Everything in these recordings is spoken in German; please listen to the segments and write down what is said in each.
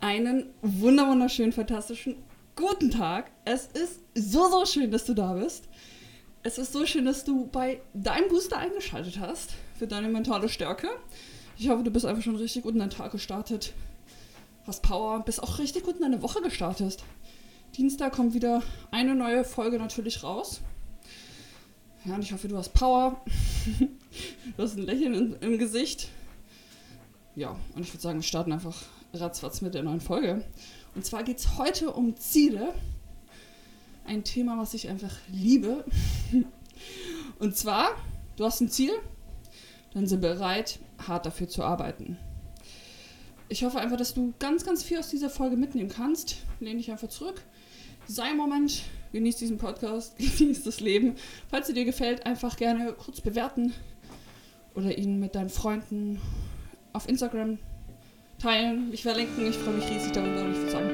einen wunderschönen, fantastischen guten Tag. Es ist so, so schön, dass du da bist. Es ist so schön, dass du bei deinem Booster eingeschaltet hast für deine mentale Stärke. Ich hoffe, du bist einfach schon richtig gut in deinen Tag gestartet. Hast Power, bist auch richtig gut in deine Woche gestartet. Dienstag kommt wieder eine neue Folge natürlich raus. Ja, und ich hoffe, du hast Power. du hast ein Lächeln im, im Gesicht. Ja, und ich würde sagen, wir starten einfach ratzfatz mit der neuen Folge. Und zwar geht es heute um Ziele. Ein Thema, was ich einfach liebe. Und zwar, du hast ein Ziel, dann sind bereit, hart dafür zu arbeiten. Ich hoffe einfach, dass du ganz, ganz viel aus dieser Folge mitnehmen kannst. Lehn dich einfach zurück. Sei im Moment, genieß diesen Podcast, genieß das Leben. Falls er dir gefällt, einfach gerne kurz bewerten oder ihn mit deinen Freunden auf Instagram teilen, mich verlinken. Ich freue mich riesig darüber und ich würde sagen,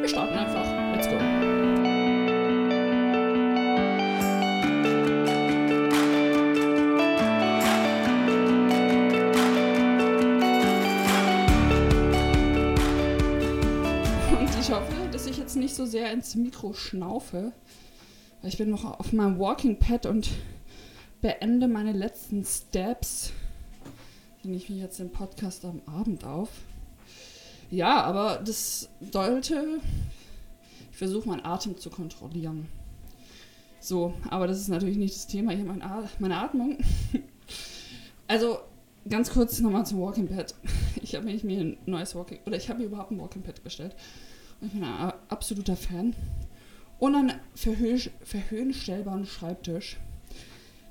wir starten einfach. Let's go. Und ich hoffe, dass ich jetzt nicht so sehr ins Mikro schnaufe. Weil ich bin noch auf meinem Walking Pad und beende meine letzten Steps. Nehme ich mich jetzt den Podcast am Abend auf. Ja, aber das sollte. Ich versuche meinen Atem zu kontrollieren. So, aber das ist natürlich nicht das Thema hier, meine Atmung. also, ganz kurz nochmal zum Walking Pad. Ich habe mir ein neues Walking, oder ich habe mir überhaupt ein Walking Pad bestellt. Und ich bin ein absoluter Fan. Und einen verhö verhöhenstellbaren Schreibtisch.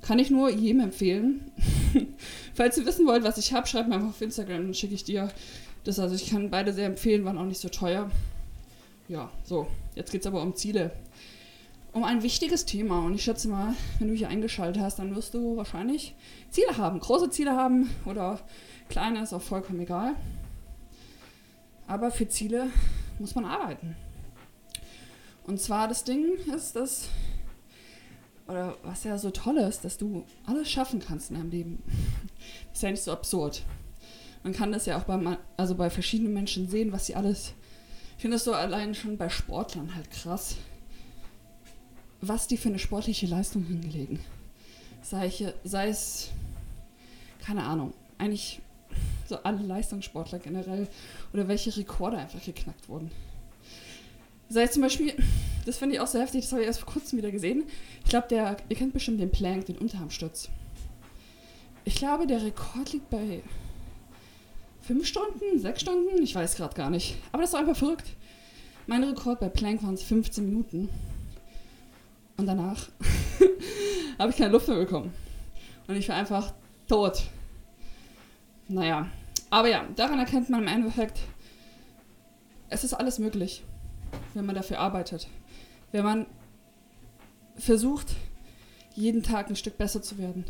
Kann ich nur jedem empfehlen. Falls ihr wissen wollt, was ich habe, schreibt mir einfach auf Instagram, dann schicke ich dir das also ich kann beide sehr empfehlen, waren auch nicht so teuer. Ja, so, jetzt geht es aber um Ziele. Um ein wichtiges Thema. Und ich schätze mal, wenn du hier eingeschaltet hast, dann wirst du wahrscheinlich Ziele haben. Große Ziele haben oder kleine, ist auch vollkommen egal. Aber für Ziele muss man arbeiten. Und zwar das Ding ist, dass, oder was ja so toll ist, dass du alles schaffen kannst in deinem Leben. Das ist ja nicht so absurd. Man kann das ja auch bei, also bei verschiedenen Menschen sehen, was sie alles. Ich finde das so allein schon bei Sportlern halt krass, was die für eine sportliche Leistung hingelegen. Sei, ich, sei es, keine Ahnung, eigentlich so alle Leistungssportler generell oder welche Rekorde einfach geknackt wurden. Sei es zum Beispiel, das finde ich auch so heftig, das habe ich erst vor kurzem wieder gesehen. Ich glaube, der, ihr kennt bestimmt den Plank, den Unterarmsturz. Ich glaube, der Rekord liegt bei fünf Stunden, sechs Stunden, ich weiß gerade gar nicht. Aber das war einfach verrückt. Mein Rekord bei Plank waren es 15 Minuten. Und danach habe ich keine Luft mehr bekommen. Und ich war einfach tot. Naja, aber ja, daran erkennt man im Endeffekt, es ist alles möglich, wenn man dafür arbeitet. Wenn man versucht, jeden Tag ein Stück besser zu werden.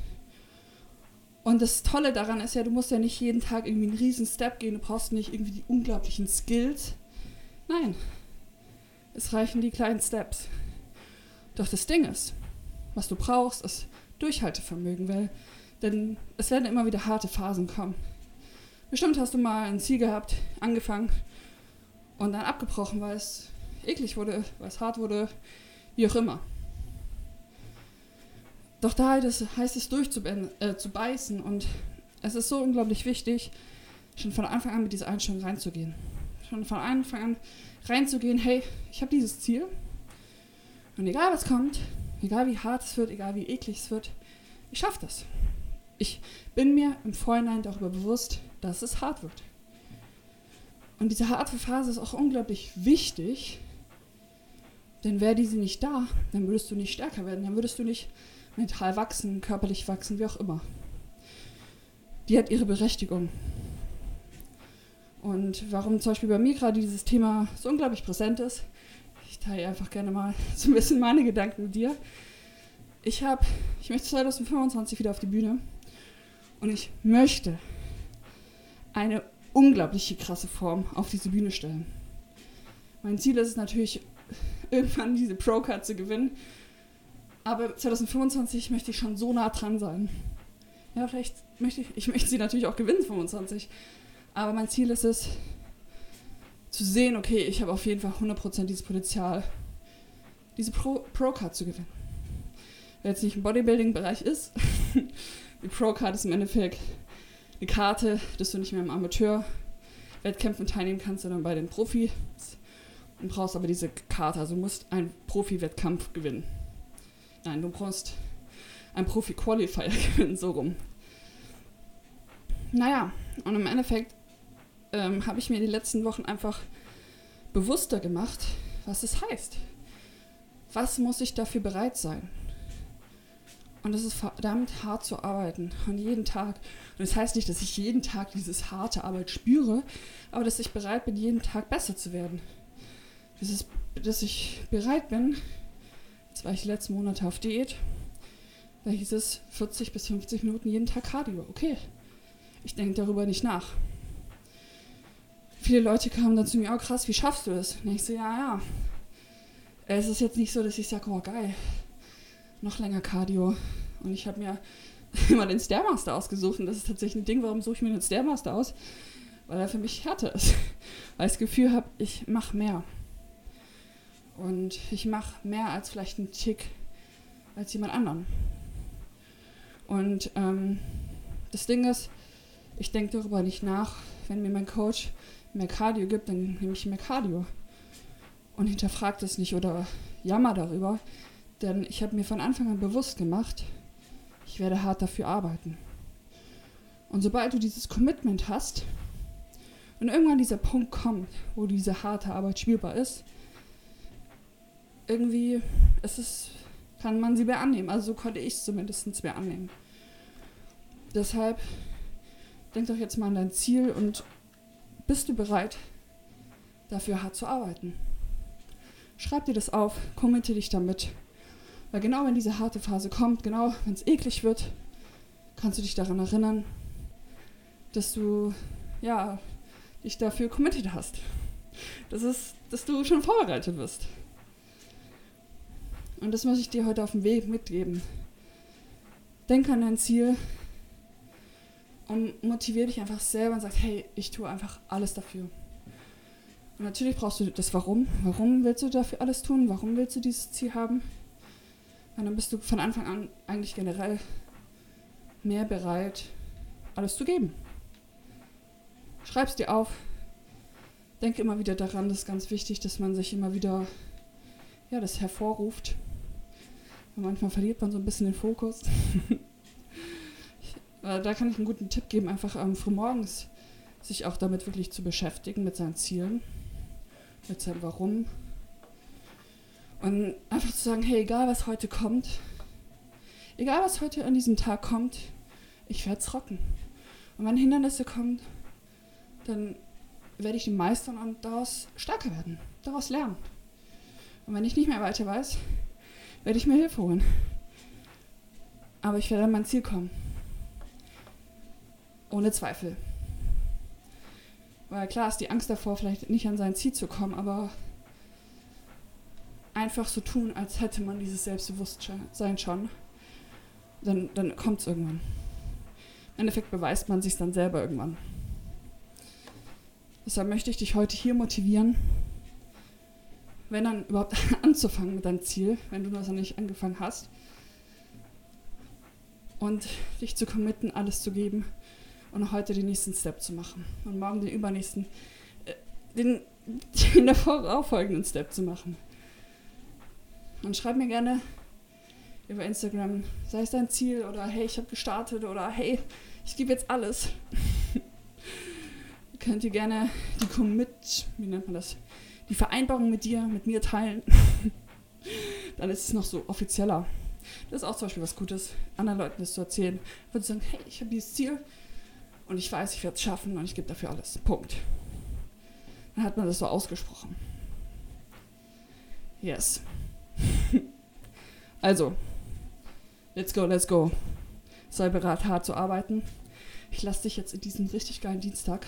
Und das Tolle daran ist ja, du musst ja nicht jeden Tag irgendwie einen riesen Step gehen, du brauchst nicht irgendwie die unglaublichen Skills. Nein, es reichen die kleinen Steps. Doch das Ding ist, was du brauchst, ist Durchhaltevermögen, weil denn es werden immer wieder harte Phasen kommen. Bestimmt hast du mal ein Ziel gehabt, angefangen und dann abgebrochen, weil es eklig wurde, weil es hart wurde, wie auch immer. Doch da heißt es durchzubeißen äh, und es ist so unglaublich wichtig, schon von Anfang an mit dieser Einstellung reinzugehen. Schon von Anfang an reinzugehen, hey, ich habe dieses Ziel und egal was kommt, egal wie hart es wird, egal wie eklig es wird, ich schaffe das. Ich bin mir im Vorhinein darüber bewusst, dass es hart wird. Und diese harte Phase ist auch unglaublich wichtig, denn wäre diese nicht da, dann würdest du nicht stärker werden, dann würdest du nicht mental wachsen, körperlich wachsen, wie auch immer. Die hat ihre Berechtigung. Und warum zum Beispiel bei mir gerade dieses Thema so unglaublich präsent ist, ich teile einfach gerne mal so ein bisschen meine Gedanken mit dir. Ich habe, ich möchte 2025 wieder auf die Bühne und ich möchte eine unglaubliche krasse Form auf diese Bühne stellen. Mein Ziel ist es natürlich, irgendwann diese Pro-Card zu gewinnen aber 2025 möchte ich schon so nah dran sein. Ja, vielleicht möchte ich, ich möchte sie natürlich auch gewinnen, 25. Aber mein Ziel ist es, zu sehen, okay, ich habe auf jeden Fall 100% dieses Potenzial, diese Pro-Card zu gewinnen. Wer jetzt nicht im Bodybuilding-Bereich ist, die Pro-Card ist im Endeffekt eine Karte, dass du nicht mehr im Amateur-Wettkämpfen teilnehmen kannst, sondern bei den Profis. Du brauchst aber diese Karte, also musst einen Profi-Wettkampf gewinnen. Nein, du brauchst einen Profi-Qualifier gewinnen, so rum. Naja, und im Endeffekt ähm, habe ich mir die letzten Wochen einfach bewusster gemacht, was es heißt. Was muss ich dafür bereit sein? Und es ist verdammt hart zu arbeiten. Und jeden Tag. Und das heißt nicht, dass ich jeden Tag dieses harte Arbeit spüre, aber dass ich bereit bin, jeden Tag besser zu werden. Dieses, dass ich bereit bin, jetzt war ich die letzten Monate auf Diät, da hieß es 40 bis 50 Minuten jeden Tag Cardio. Okay, ich denke darüber nicht nach. Viele Leute kamen dann zu mir, oh krass, wie schaffst du das? Und ich so, ja, ja. Es ist jetzt nicht so, dass ich sage, oh geil, noch länger Cardio. Und ich habe mir immer den Stairmaster ausgesucht. Und das ist tatsächlich ein Ding, warum suche ich mir den Stairmaster aus? Weil er für mich härter ist. Weil ich das Gefühl habe, ich mache mehr. Und ich mache mehr als vielleicht einen Tick als jemand anderen. Und ähm, das Ding ist, ich denke darüber nicht nach. Wenn mir mein Coach mehr Cardio gibt, dann nehme ich mehr Cardio. Und hinterfragt es nicht oder jammer darüber, denn ich habe mir von Anfang an bewusst gemacht, ich werde hart dafür arbeiten. Und sobald du dieses Commitment hast und irgendwann dieser Punkt kommt, wo diese harte Arbeit spielbar ist, irgendwie ist kann man sie mehr annehmen. Also so konnte ich es zumindest mehr annehmen. Deshalb denk doch jetzt mal an dein Ziel und bist du bereit, dafür hart zu arbeiten? Schreib dir das auf, kommentiere dich damit weil genau wenn diese harte Phase kommt, genau wenn es eklig wird, kannst du dich daran erinnern, dass du ja dich dafür committed hast. Das ist, dass du schon vorbereitet wirst. Und das muss ich dir heute auf dem Weg mitgeben. Denk an dein Ziel und motiviere dich einfach selber und sag, hey, ich tue einfach alles dafür. Und natürlich brauchst du das Warum. Warum willst du dafür alles tun? Warum willst du dieses Ziel haben? Und dann bist du von Anfang an eigentlich generell mehr bereit, alles zu geben. Schreib's dir auf. Denke immer wieder daran, das ist ganz wichtig, dass man sich immer wieder ja, das hervorruft. Und manchmal verliert man so ein bisschen den Fokus. Äh, da kann ich einen guten Tipp geben, einfach ähm, frühmorgens sich auch damit wirklich zu beschäftigen, mit seinen Zielen, mit seinem Warum, und einfach zu sagen, hey, egal was heute kommt, egal was heute an diesem Tag kommt, ich werde es rocken. Und wenn Hindernisse kommen, dann werde ich die meistern und daraus stärker werden, daraus lernen. Und wenn ich nicht mehr weiter weiß, werde ich mir Hilfe holen. Aber ich werde an mein Ziel kommen. Ohne Zweifel. Weil klar ist die Angst davor, vielleicht nicht an sein Ziel zu kommen, aber einfach so tun, als hätte man dieses Selbstbewusstsein schon, dann, dann kommt es irgendwann. Im Endeffekt beweist man sich dann selber irgendwann. Deshalb möchte ich dich heute hier motivieren, wenn dann überhaupt anzufangen mit deinem Ziel, wenn du das noch nicht angefangen hast. Und dich zu committen, alles zu geben und heute den nächsten Step zu machen. Und morgen den übernächsten, äh, den, den davor folgenden Step zu machen. Und schreib mir gerne über Instagram, sei es dein Ziel oder hey, ich habe gestartet oder hey, ich gebe jetzt alles. Könnt ihr gerne die Commit, wie nennt man das, die Vereinbarung mit dir, mit mir teilen. Dann ist es noch so offizieller. Das ist auch zum Beispiel was Gutes, anderen Leuten das zu erzählen. Würde sagen, hey, ich habe dieses Ziel und ich weiß, ich werde es schaffen und ich gebe dafür alles. Punkt. Dann hat man das so ausgesprochen. Yes. also, let's go, let's go. Sei bereit, hart zu arbeiten. Ich lasse dich jetzt in diesen richtig geilen Dienstag.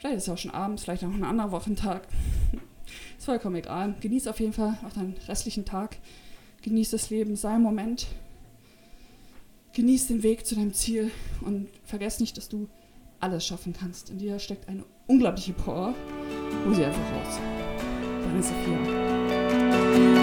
Vielleicht ist es auch schon abends, vielleicht auch ein anderer Wochentag. ist vollkommen egal. Genieß auf jeden Fall auch deinen restlichen Tag. Genieß das Leben, sei im Moment. Genieß den Weg zu deinem Ziel und vergiss nicht, dass du alles schaffen kannst. In dir steckt eine unglaubliche Power Hol sie einfach raus. Deine Sophia.